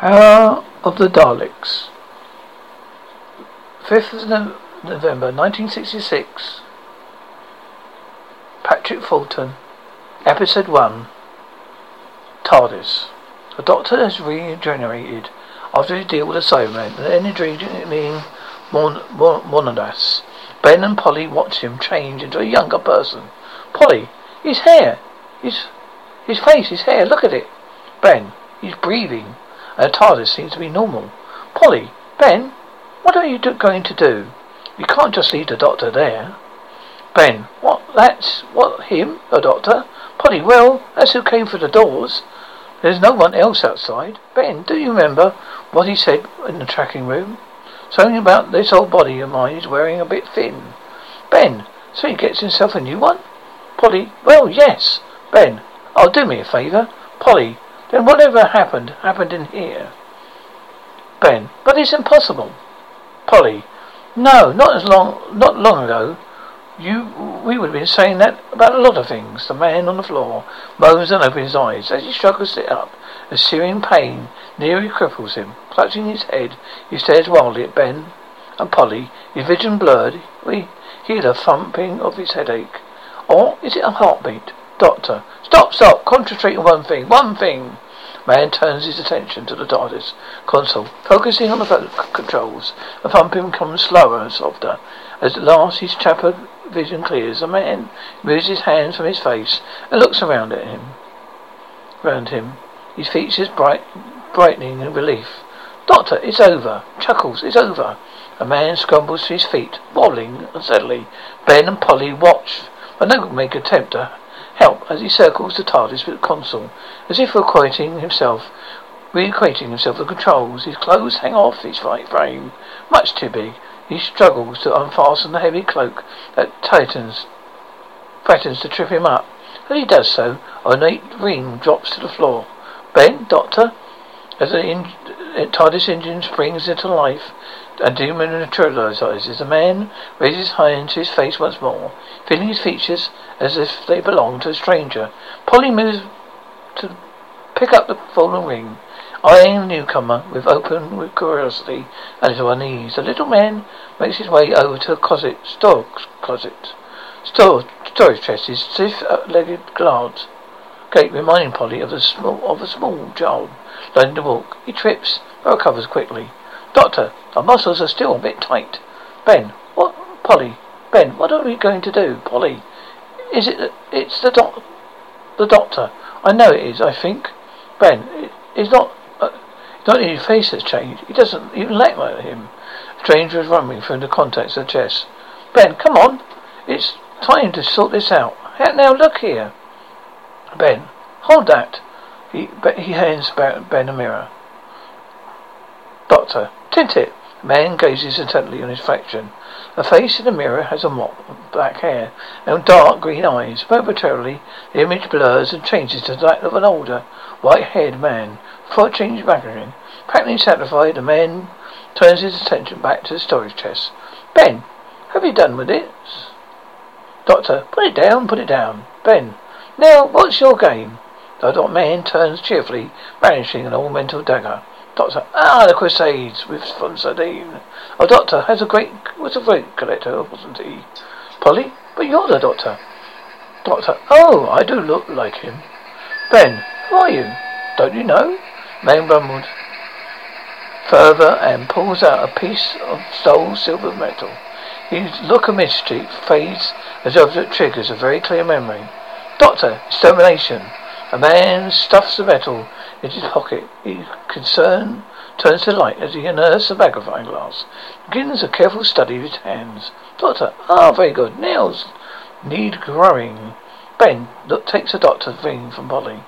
Power of the Daleks. 5th of November 1966. Patrick Troughton. Episode 1. TARDIS. The Doctor has regenerated after his deal with the Cybermen. The energy being Mon- Mon- Mondas. Ben and Polly watch him change into a younger person. Polly, his hair, his his face, his hair, look at it. Ben, he's breathing, and the TARDIS seems to be normal. Polly, Ben, what are you do- going to do? You can't just leave the doctor there. Ben, what, that's, what, him, the doctor? Polly, well, that's who came through the doors. There's no one else outside. Ben, do you remember what he said in the tracking room? Something about this old body of mine is wearing a bit thin. Ben, so he gets himself a new one? Polly, well, yes. Ben, oh, do me a favour. Polly, then whatever happened, happened in here. Ben, but it's impossible. Polly, no, not as long, not long ago. You, we would have been saying that about a lot of things. The man on the floor moans and opens his eyes as he struggles to sit up. A searing pain nearly cripples him. Clutching his head, he stares wildly at Ben and Polly. His vision blurred. We hear the thumping of his headache. Or is it a heartbeat? Doctor, stop, stop. Concentrate on one thing. One thing. Man turns his attention to the TARDIS console, focusing on the controls. The thumping becomes slower and softer. As at last his chapter vision clears, the man moves his hands from his face and looks around at him. Around him, his features bright, brightening in relief. Doctor, it's over. Chuckles, it's over. A man scrambles to his feet, wobbling unsteadily. Ben and Polly watch, but no make attempt to help as he circles the TARDIS with the console, as if reacquainting himself, reacquainting himself with the controls. His clothes hang off his frame, much too big. He struggles to unfasten the heavy cloak that tightens, threatens to trip him up. As he does so, a ornate ring drops to the floor. Ben, Doctor, as the in- uh, TARDIS engine springs into life and dematerializes, the man raises high into his face once more, feeling his features as if they belonged to a stranger. Polly moves to pick up the fallen ring, eyeing the newcomer with open with curiosity and little unease. The little man makes his way over to a closet, store closet, store storage chest, his stiff-legged uh, glance gait reminding Polly of a small of a small child learning to walk. He trips, but recovers quickly. Doctor, our muscles are still a bit tight. Ben, what? Polly, Ben, what are we going to do? Polly, is it? It's the doc, the doctor. I know it is. I think. Ben, it, it's not. Uh, not his face has changed. He doesn't even look like him. Strange was rumbling through the contacts of the chest. Ben, come on. It's time to sort this out. Now look here. Ben, hold that. He, he hands Ben a mirror. Doctor, tint it. The man gazes intently on his fraction. The face in the mirror has a mop of black hair and dark green eyes. Momentarily, the image blurs and changes to that of an older, white-haired man. Before changes back again, practically satisfied, the man turns his attention back to the storage chest. Ben, have you done with it? Doctor, put it down, put it down. Ben, now, what's your game? The dot man turns cheerfully, brandishing an ornamental dagger. Doctor, ah, the Crusades with von Sardine. Oh, Doctor has a great, was a great collector, wasn't he? Polly, but you're the Doctor. Doctor, oh, I do look like him. Ben, who are you? Don't you know? Man rumbled further and pulls out a piece of dull silver metal. His look of mystery fades as though it triggers a very clear memory. Doctor, extermination. A man stuffs the metal into his pocket. His concern turns to light as he unearths a magnifying glass. Begins a careful study of his hands. Doctor, ah, very good. Nails need growing. Ben look, takes the doctor's ring from Polly.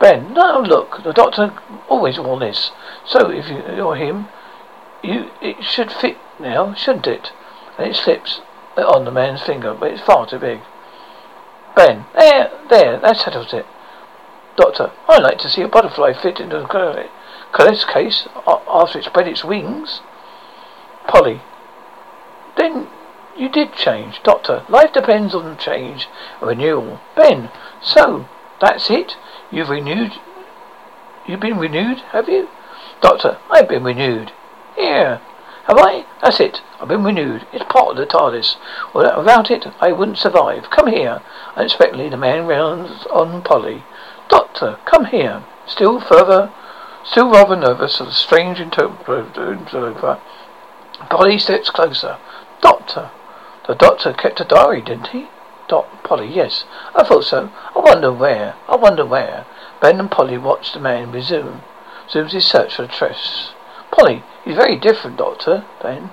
Ben, no, look, the doctor always wore this. So if you, you're him, you it should fit now, shouldn't it? And it slips on the man's finger, but it's far too big. Ben, there, there, that settles it. Doctor, I'd like to see a butterfly fit into the Colette's case after it spread its wings. Polly, then you did change. Doctor, life depends on change and renewal. Ben, so, that's it? You've renewed, you've been renewed, have you? Doctor, I've been renewed. Here. Have I? That's it. I've been renewed. It's part of the TARDIS. Without it, I wouldn't survive. Come here. Unexpectedly, the man rounds on Polly. Doctor, come here. Still further, still rather nervous of the strange interpreter. Polly steps closer. Doctor. The doctor kept a diary, didn't he? Dot Polly, yes. I thought so. I wonder where. I wonder where. Ben and Polly watch the man resume. Resumes his search for the trace. Polly, he's very different, Doctor. Ben.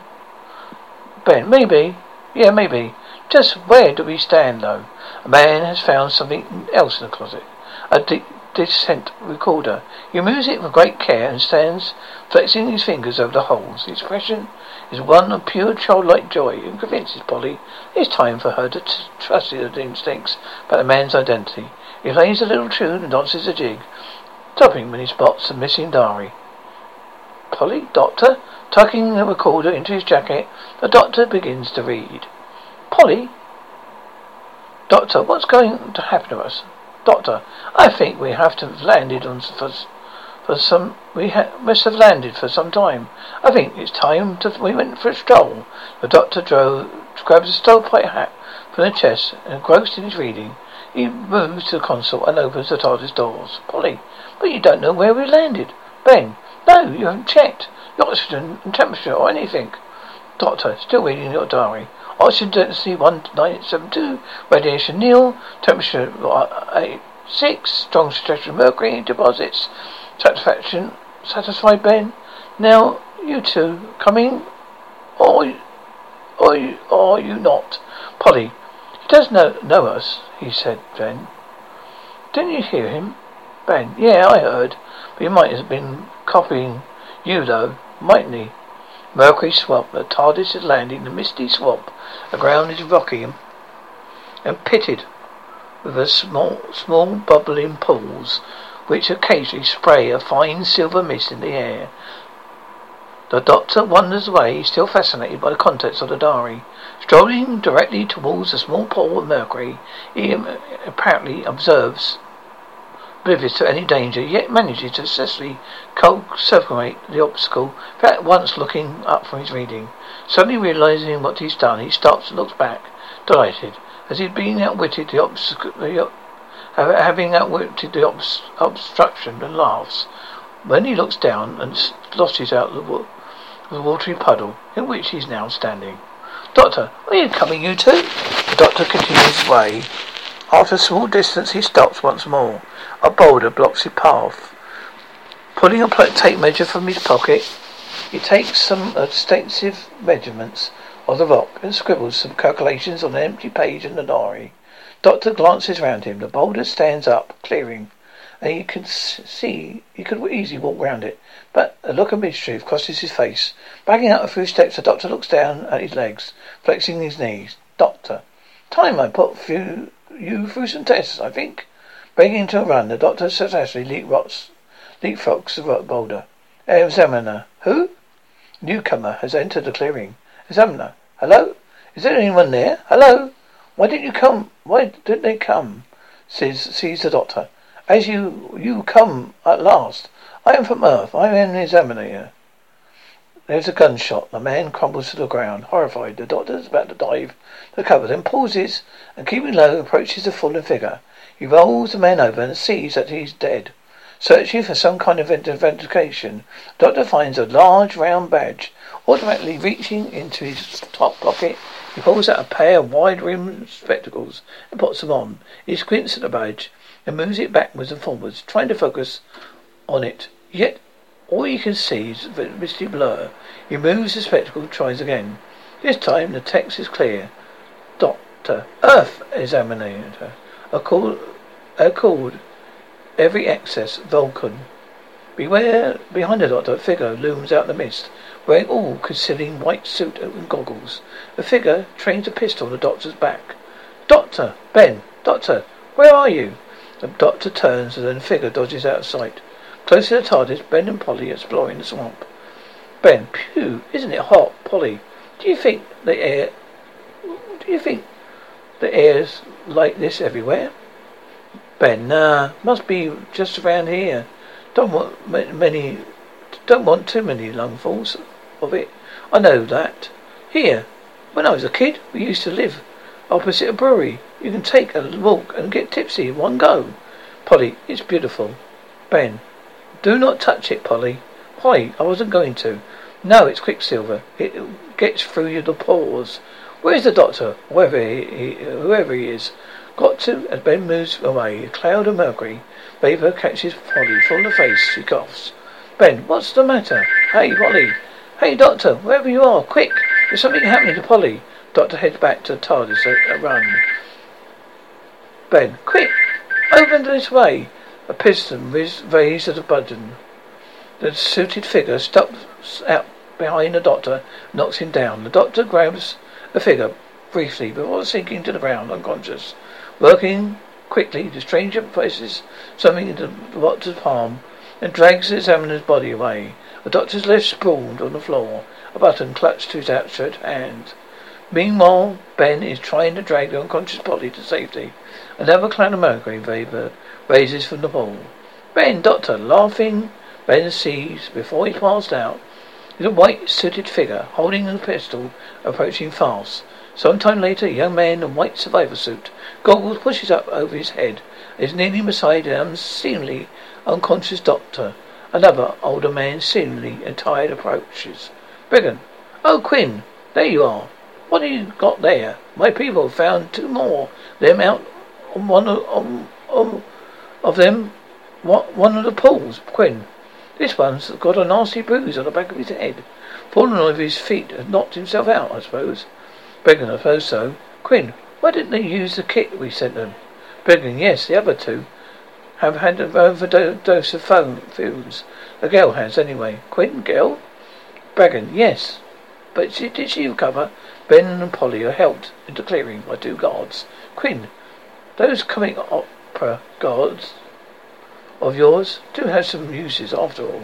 Ben, maybe. Yeah, maybe. Just where do we stand, though? A man has found something else in the closet. A de- descant recorder. He moves it with great care and stands flexing his fingers over the holes. The expression is one of pure childlike joy and convinces Polly it's time for her to t- trust her instincts about the man's identity. He plays a little tune and dances a jig, stopping when he spots the missing diary. Polly, doctor, tucking the recorder into his jacket, the doctor begins to read. Polly, doctor, what's going to happen to us? Doctor, I think we have to have landed on for, for some. We ha- must have landed for some time. I think it's time to. We went for a stroll. The doctor drove, grabs a stovepipe hat from the chest and engrossed in his reading. He moves to the console and opens the TARDIS doors. Polly, but you don't know where we landed. Ben, no, you haven't checked the oxygen and temperature or anything. Doctor, still reading your diary. Oxygen density 1972, radiation nil, temperature uh, 6, strong suggestion of mercury deposits, satisfaction, satisfied Ben. Now, you two, coming, or, or, or you not? Polly, he does know, know us, he said Ben. Didn't you hear him? Ben, yeah, I heard, but he might have been copying you though, mightn't he? Mercury swamp. The TARDIS is landing in the misty swamp. The ground is rocky and, pitted with a small, small bubbling pools, which occasionally spray a fine silver mist in the air. The doctor wanders away, still fascinated by the contents of the diary. Strolling directly towards a small pool of mercury, he apparently observes oblivious to any danger, yet manages to successfully circumvent the obstacle without once looking up from his reading. Suddenly realizing what he's done, he stops and looks back, delighted, as he'd been outwitted the obstacle, uh, having outwitted the obs- obstruction, and laughs. When he looks down and splashes out the, wa- the watery puddle in which he's now standing. Doctor, are you coming, you two? The doctor continues his way. After a small distance, he stops once more. A boulder blocks his path. Pulling a tape measure from his pocket, he takes some extensive measurements of the rock and scribbles some calculations on an empty page in the diary. Doctor glances round him. The boulder stands up, clearing, and he can see he could easily walk round it. But a look of mischief crosses his face. Backing out a few steps, the doctor looks down at his legs, flexing his knees. Doctor, time I put few, you through some tests, I think. Breaking into a run, the doctor successfully leapfrogs, leapfrogs the rock boulder. Examiner. Who? Newcomer has entered the clearing. Examiner. Hello? Is there anyone there? Hello? Why didn't you come? Why didn't they come? Says, sees the doctor. As you, you come at last. I am from Earth. I am the examiner. There's a gunshot. The man crumbles to the ground, horrified. The doctor is about to dive to cover, then pauses and keeping low approaches the fallen figure. He rolls the man over and sees that he's dead. Searching for some kind of identification, the doctor finds a large round badge. Automatically reaching into his top pocket, he pulls out a pair of wide-rimmed spectacles and puts them on. He squints at the badge and moves it backwards and forwards, trying to focus on it. Yet all you can see is a misty blur. He moves the spectacle, tries again. This time the text is clear. Doctor, Earth examiner. A call, called every excess Vulcan. Beware, behind the doctor, a figure looms out the mist, wearing all concealing white suit and goggles. The figure trains a pistol on the doctor's back. Doctor! Ben! Doctor! Where are you? The doctor turns and then the figure dodges out of sight. Close to the TARDIS, Ben and Polly exploring the swamp. Ben, phew, isn't it hot? Polly, do you think the air, do you think the air's like this everywhere? Ben, nah, must be just around here. Don't want many don't want too many lungfuls of it. I know that. Here, when I was a kid, we used to live opposite a brewery. You can take a walk and get tipsy in one go. Polly, it's beautiful. Ben, do not touch it, Polly. Why? I wasn't going to. No, it's quicksilver. It gets through your pores. Where's the doctor? Whoever he, whoever he is. Got to, as Ben moves away, a cloud of mercury vapor catches Polly full the face. She coughs. Ben, what's the matter? Hey, Polly. Hey, doctor, wherever you are, quick. There's something happening to Polly. Doctor heads back to TARDIS a, a run. Ben, quick! Open this way! A piston raised at a button. The suited figure stops out behind the doctor, knocks him down. The doctor grabs the figure briefly before sinking to the ground, unconscious. Working quickly, the stranger places something into the doctor's palm and drags the examiner's body away. The doctor's left sprawled on the floor, a button clutched to his outstretched hand. Meanwhile, Ben is trying to drag the unconscious body to safety. Another cloud of mercury vapor raises from the pool. Ben, doctor, laughing, Ben sees, before he passed out, is a white suited figure holding a pistol, approaching fast. Some time later, a young man in a white survival suit, goggles pushes up over his head, is kneeling beside an unseemly, unconscious doctor. Another older man, seemingly attired, approaches. Bragen. Oh, Quinn, there you are. What have you got there? My people found two more. Them out on one of, on, on, of them, one of the pools. Quinn. This one's got a nasty bruise on the back of his head. Fallen over his feet and knocked himself out, I suppose. Bragen, I so. Quinn, why didn't they use the kit we sent them? Bragen, yes, the other two have had an overdose of foam fumes. The girl has, anyway. Quinn, girl? Bragen, yes. But she, did she recover? Ben and Polly are helped into clearing by two guards. Quinn, those comic opera guards of yours do have some uses after all.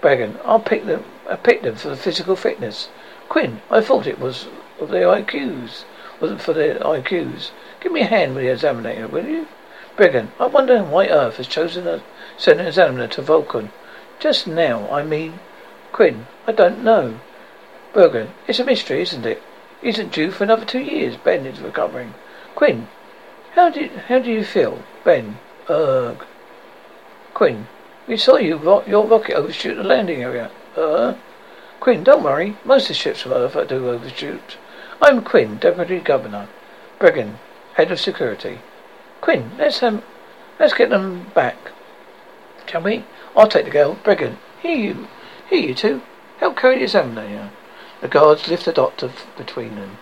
Bragen, I'll pick them uh, I picked them for the physical fitness. Quinn, I thought it was of their IQs. Wasn't for their IQs. Give me a hand with the examiner, will you? Bragen, I wonder why Earth has chosen to send an examiner to Vulcan. Just now, I mean. Quinn, I don't know. Bergen, it's a mystery, isn't it? Isn't due for another two years. Ben is recovering. Quinn, how do you, how do you feel? Ben, ugh. Quinn, we saw you ro- your rocket overshoot the landing area. Uh. Quinn, don't worry. Most of the ships from Earth do overshoot. I'm Quinn, Deputy Governor. Bragen, Head of Security. Quinn, let's um, let's get them back. Shall we? I'll take the girl. Bragen, here you, here you two. Help carry the examiner. The guards lift the doctor between them.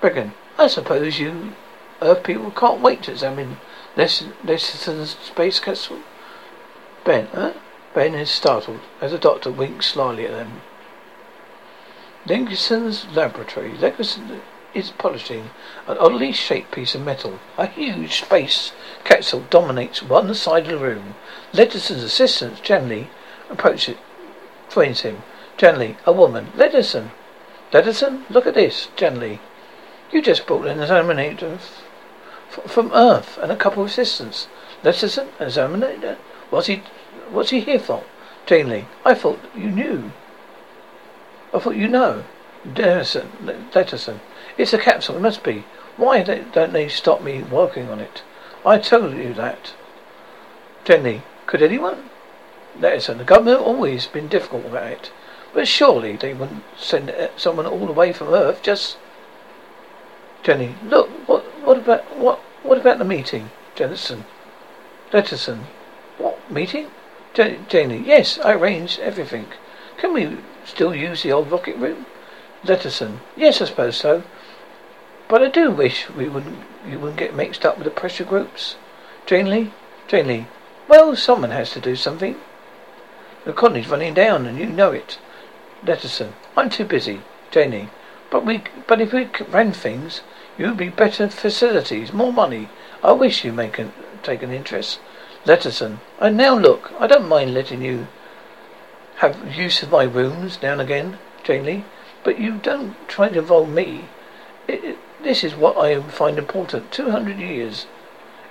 Bragen, I suppose you Earth people can't wait to examine Lesterson's space capsule. Ben, huh? Ben is startled as the doctor winks slyly at them. Lesterson's laboratory. Lesterson is polishing an oddly shaped piece of metal. A huge space capsule dominates one side of the room. Lesterson's assistant, Janley, approaches it, joins him. Janley, a woman. Lesterson. Lesterson, look at this. Janley, you just brought an examinator from Earth and a couple of assistants. Lesterson, an examinator? What's he, what's he here for? Janley, I thought you knew. I thought you know. Dennison, Lesterson. It's a capsule, it must be. Why don't they stop me working on it? I told you that. Jenny, could anyone? Lesterson, the government always been difficult about it. But surely they wouldn't send uh, someone all the way from Earth just. Jenny, look, what, what about what, what about the meeting, Jennison? Lesterson, what meeting? Jen- Jenny, yes, I arranged everything. Can we still use the old rocket room? Lesterson, um, yes, I suppose so. But I do wish we wouldn't you wouldn't get mixed up with the pressure groups. Janley, Janley, well, someone has to do something. The economy's running down, and you know it. Lesterson, um, I'm too busy. Janie, but we, but if we ran things, you'd be better facilities, more money. I wish you make an, take an interest. Lesterson, um, and now look, I don't mind letting you have use of my rooms now and again, Janley, but you don't try to involve me. It, it, this is what I find important. Two hundred years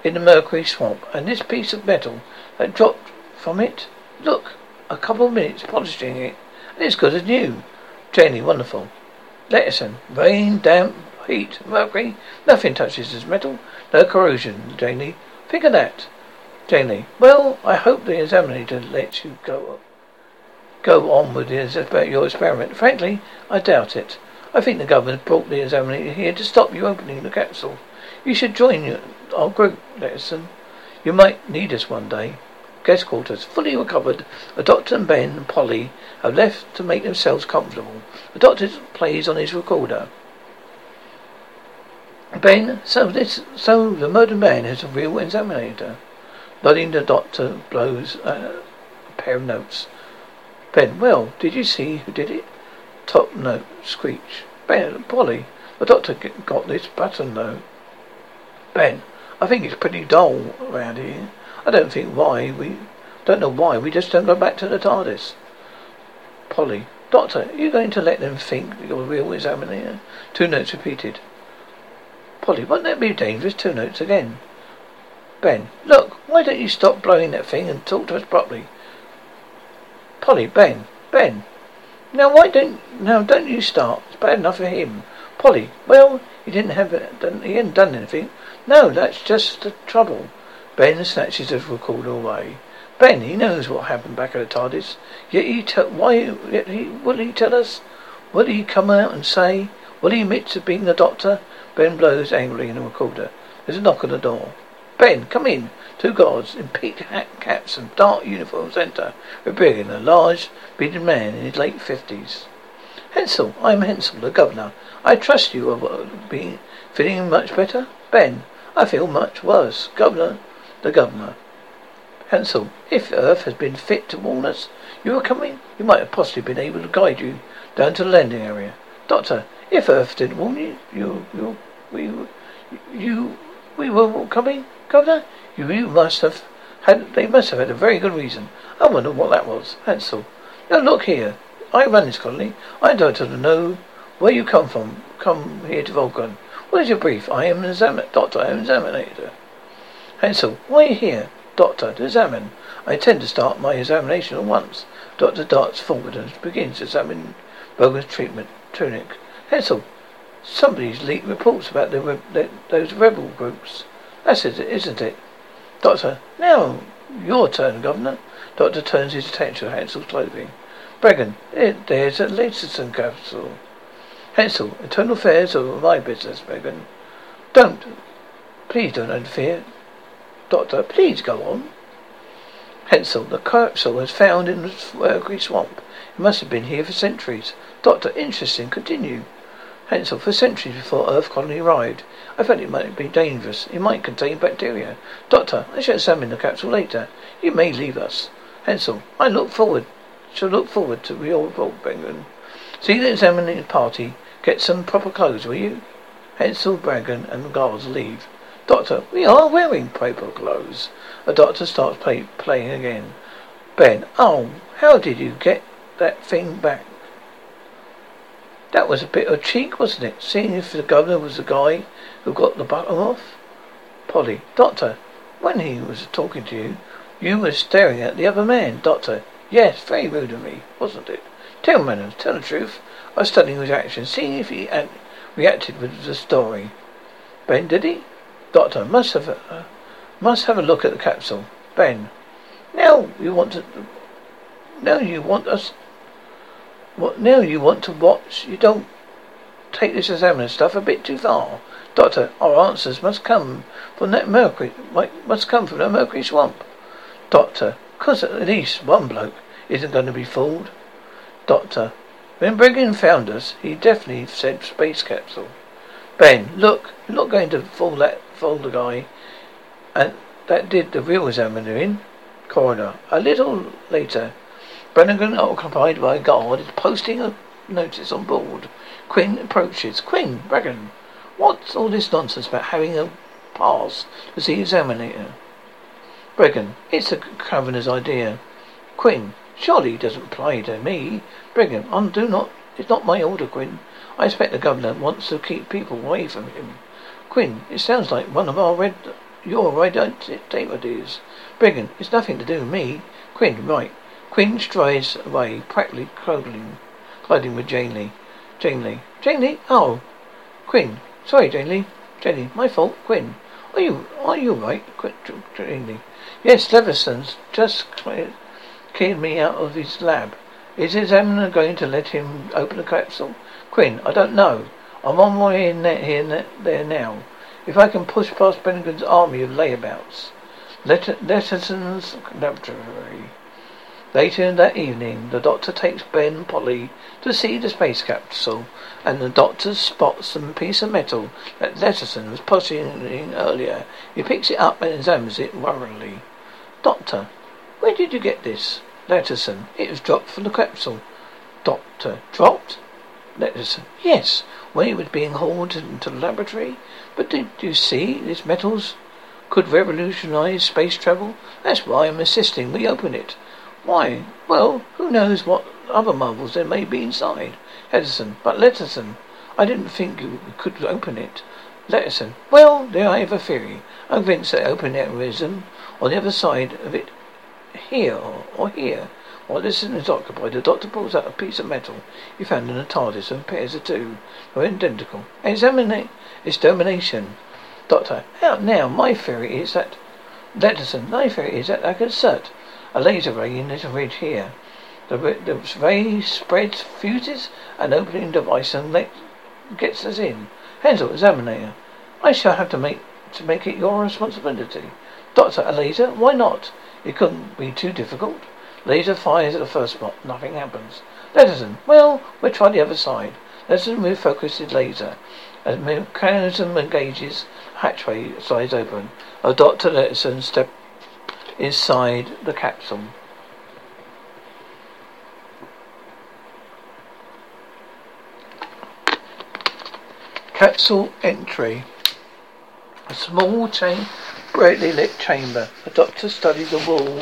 in the Mercury swamp, and this piece of metal that dropped from it. Look, a couple of minutes polishing it, and it's good as new. Janey, wonderful. Lesterson, rain, damp, heat, mercury, nothing touches this metal. No corrosion, Janey. Think of that. Janey, well, I hope the examiner lets you go go on with your experiment. Frankly, I doubt it. I think the government brought the examiner here to stop you opening the capsule. You should join our group, Lesterson. You might need us one day. Guest quarters fully recovered. The doctor and Ben and Polly have left to make themselves comfortable. The doctor plays on his recorder. Ben, so this, so the murdered man has a real examiner. Nodding, the doctor blows uh, a pair of notes. Ben, well, did you see who did it? Top note, screech. Ben, Polly, the doctor got this button though. Ben, I think it's pretty dull around here. I don't think why we don't know why we just don't go back to the TARDIS. Polly, Doctor, are you going to let them think you're a real examiner? Two notes repeated. Polly, wouldn't that be dangerous? Two notes again. Ben, look, why don't you stop blowing that thing and talk to us properly? Polly, Ben, Ben. Now why don't now don't you start? It's bad enough for him. Polly, well, he didn't have he hadn't done anything. No, that's just the trouble. Ben snatches the recorder away. Ben, he knows what happened back at the TARDIS. Yet he tell why yet he will he tell us? Will he come out and say? Will he admit to being the doctor? Ben blows angrily in the recorder. There's a knock on the door. Ben, come in. Two guards in peaked hat caps and dark uniforms enter, revealing a large, bearded man in his late fifties. Hensell, I am Hensell, the governor. I trust you are uh, being feeling much better? Ben, I feel much worse. Governor, the governor. Hensell, if Earth has been fit to warn us you were coming, you might have possibly been able to guide you down to the landing area. Doctor, if Earth didn't warn you, you, you, we, you, we were coming, Governor, you, must have had, they must have had a very good reason. I wonder what that was. Hensell, now look here. I run this colony. I don't to know where you come from. Come here to Vulcan. What is your brief? I am an examiner. Doctor, I am an examinator. Hensell, why are you here? Doctor, to examine. I intend to start my examination at once. Doctor darts forward and begins to examine Bogan's treatment tunic. Hensell, somebody's leaked reports about the, the, those rebel groups. That's it, isn't it? Doctor, now your turn, Governor. Doctor turns his attention to Hensell's clothing. Bragen, there's a Leicester capsule. Hensell, internal affairs are my business, Bragen. Don't, please don't interfere. Doctor, please go on. Hensell, the capsule was found in the Mercury uh, swamp. It must have been here for centuries. Doctor, interesting. Continue. Hensell, for centuries before Earth colony arrived, I felt it might be dangerous. It might contain bacteria. Doctor, I shall examine the capsule later. You may leave us. Hensell, I look forward, shall look forward to your Bragen. See the examining party. Get some proper clothes, will you? Hensell, Bragen, and the guards leave. Doctor, we are wearing proper clothes. The doctor starts play, playing again. Ben, oh, how did you get that thing back? That was a bit of cheek, wasn't it? Seeing if the governor was the guy who got the button off? Polly, Doctor, when he was talking to you, you were staring at the other man. Doctor, yes, very rude of me, wasn't it? Tell me, tell the truth. I was studying his actions, seeing if he had reacted with the story. Ben, did he? Doctor, must have a, uh, must have a look at the capsule. Ben, now you want to, now you want us, what, now you want to watch, you don't take this examiner stuff a bit too far. Doctor, our answers must come from that mercury, must come from that mercury swamp. Doctor, cause at least one bloke isn't going to be fooled. Doctor, when Bragen found us, he definitely said space capsule. Ben, look, you're not going to fool that fool the guy. And that did the real examiner in. Coroner. A little later, Brannigan, occupied by a guard, is posting a notice on board. Quinn approaches. Quinn, Brannigan, what's all this nonsense about having a pass to see examiner? Bragen, it's the governor's idea. Quinn, surely it doesn't apply to me. Bragen, I do not, it's not my order, Quinn. I expect the governor wants to keep people away from him. Quinn, it sounds like one of our red, your ideas. Bragen, it's nothing to do with me. Quinn, right. Quinn strides away, practically clothing, colliding with Janley. Jane Lee. Janley? Oh. Quinn. Sorry, Janley. Jane Lee. My fault. Quinn. Are you, are you right? Quinn. Janley. Yes, Lesterson's just cleared me out of his lab. Is his examiner going to let him open the capsule? Quinn. I don't know. I'm on my way in there, here, there now. If I can push past Bennington's army of layabouts. Let, Lesterson's laboratory. Later that evening, the doctor takes Ben and Polly to see the space capsule, and the doctor spots some piece of metal that Lesterson was pushing earlier. He picks it up and examines it worriedly. Doctor, where did you get this? Lesterson, it was dropped from the capsule. Doctor, dropped? Lesterson, yes, when it was being hauled into the laboratory. But did you see this metals could revolutionize space travel? That's why I'm insisting we open it. Why? Well, who knows what other marvels there may be inside. Edison, but Lesterson, um, I didn't think you could open it. Lesterson, um, well, there I have a theory. I'm convinced that open aneurysm on the other side of it, here or, or here. While Lesterson is occupied, the doctor pulls out a piece of metal he found in the TARDIS and pairs the two. They're identical. Examine extermination. Doctor, uh, now my theory is that Lesterson, my theory is that I can assert a laser ray in this ridge here. The, the ray spreads, fuses an opening device and let, gets us in. Hensell, examiner. I shall have to make to make it your responsibility. Doctor, a laser? Why not? It couldn't be too difficult. Laser fires at the first spot. Nothing happens. Lesterson, well, we'll try the other side. Lesterson refocuses laser. As mechanism engages, hatchway slides open. A Dr. Lesterson step inside the capsule. Capsule entry. A small brightly lit chamber. The doctor studies the wall,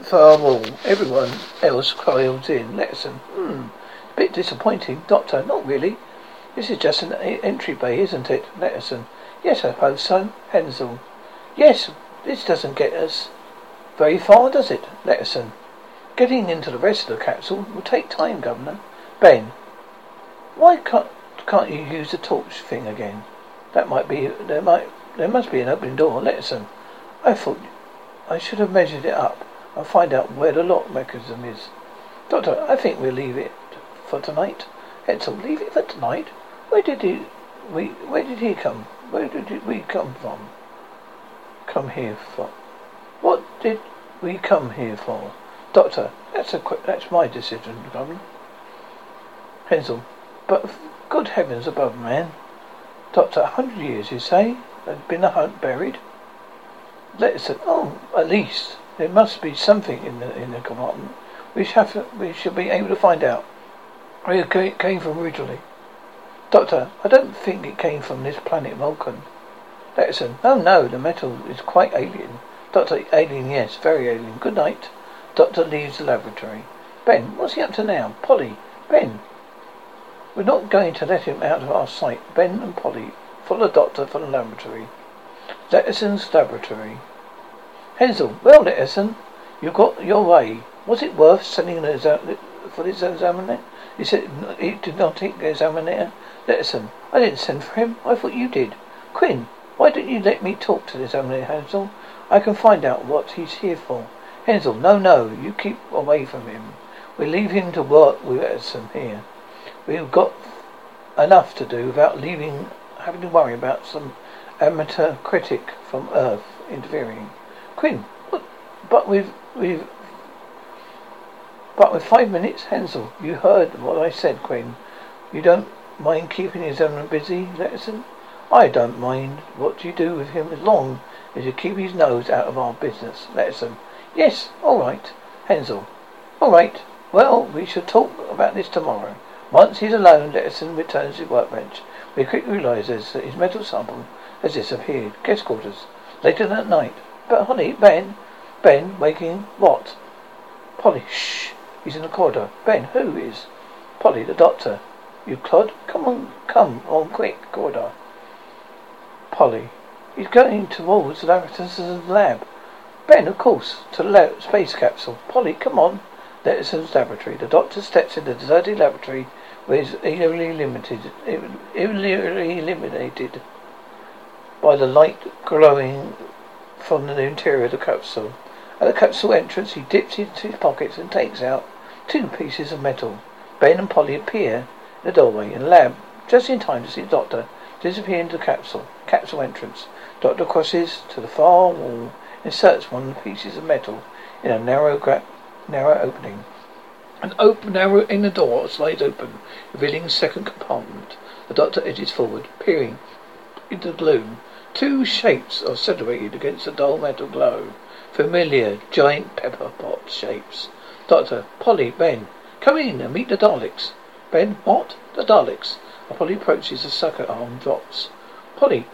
far wall. Everyone else coils in. Lesterson. Hmm. A bit disappointing. Doctor, not really. This is just an entry bay, isn't it? Lesterson. Yes, I suppose so. Hensell. Yes, this doesn't get us very far, does it, Lesterson? Um, getting into the rest of the capsule will take time, Governor. Ben, why can't can't you use the torch thing again? That might be there might there must be an opening door, Lesterson. Um, I thought I should have measured it up and find out where the lock mechanism is. Doctor, I think we'll leave it for tonight. Edsel, leave it for tonight? Where did he we where did he come? Where did we come from? Come here what did we come here for? Doctor, that's a qu- that's my decision, Governor. Hensell, but good heavens above, man. Doctor, a hundred years, you say? There's been a hunt buried? Lesterson, oh, at least. There must be something in the in the compartment. We shall we should be able to find out where it came from originally. Doctor, I don't think it came from this planet Vulcan. Lesterson, oh no, the metal is quite alien. Doctor, alien, yes, very alien. Good night. Doctor leaves the laboratory. Ben, what's he up to now? Polly, Ben. We're not going to let him out of our sight. Ben and Polly follow doctor from the laboratory. Lesterson's laboratory. Hensell, well, Lesterson, you got your way. Was it worth sending an for this examiner? He said he did not take the examiner. Lesterson, I didn't send for him. I thought you did. Quinn, why didn't you let me talk to the examiner, Hensell? I can find out what he's here for. Hensell, no, no, you keep away from him. We leave him to work with Edison here. We've got enough to do without leaving, having to worry about some amateur critic from Earth interfering. Quinn, what, but we've, we've, but with five minutes, Hensell, you heard what I said, Quinn. You don't mind keeping his own busy, Edison? I don't mind what you do with him as long is to keep his nose out of our business. let Lesterson. Um, yes, all right. Hensell. All right. Well, we shall talk about this tomorrow. Once he's alone, Lesterson returns to his workbench. We quickly realizes that uh, his metal sample has disappeared. Guest quarters. Later that night. But honey, Ben. Ben, waking. What? Polly. Shh. He's in the corridor. Ben, who is? Polly, the doctor. You clod? Come on, come on, quick, corridor. Polly. He's going towards Larrison's lab. Ben, of course, to the space capsule. Polly, come on. Lesterson's laboratory. The doctor steps into the deserted laboratory where he's eerily limited, eerily eliminated by the light glowing from the interior of the capsule. At the capsule entrance, he dips into his pockets and takes out two pieces of metal. Ben and Polly appear in the doorway in the lab just in time to see the doctor disappear into the capsule. Capsule entrance. Doctor crosses to the far wall, inserts one of the pieces of metal in a narrow, gra- narrow opening. An open, narrow inner door slides open, revealing a second compartment. The doctor edges forward, peering into the gloom. Two shapes are silhouetted against the dull metal glow. Familiar, giant pepper pot shapes. Doctor, Polly, Ben, come in and meet the Daleks. Ben, what? The Daleks. Polly approaches, the sucker arm drops. Polly,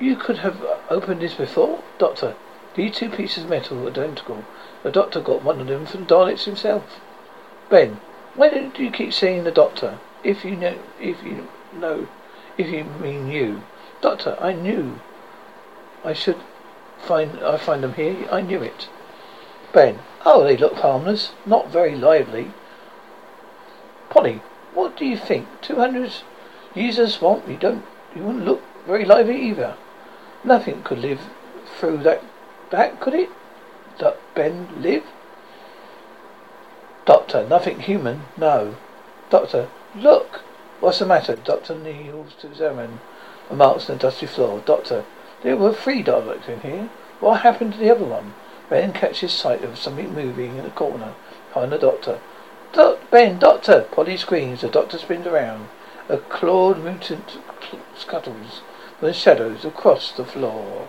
you could have opened this before? Doctor, these two pieces of metal are identical. The doctor got one of them from Daleks himself. Ben, why do you keep saying the doctor? If you know, if you know, if you mean you. Doctor, I knew I should find, I find them here. I knew it. Ben, oh, they look harmless. Not very lively. Polly, what do you think? Two hundred years the swamp, you don't, you wouldn't look very lively either. Nothing could live through that, that could it? That Ben live? Doctor, nothing human, no. Doctor, look! What's the matter? Doctor kneels to examine the marks on the dusty floor. Doctor, there were three Daleks in here. What happened to the other one? Ben catches sight of something moving in the corner behind the doctor. Doc, Ben, Doctor! Polly screams. The doctor spins around. A clawed mutant scuttles from the shadows across the floor.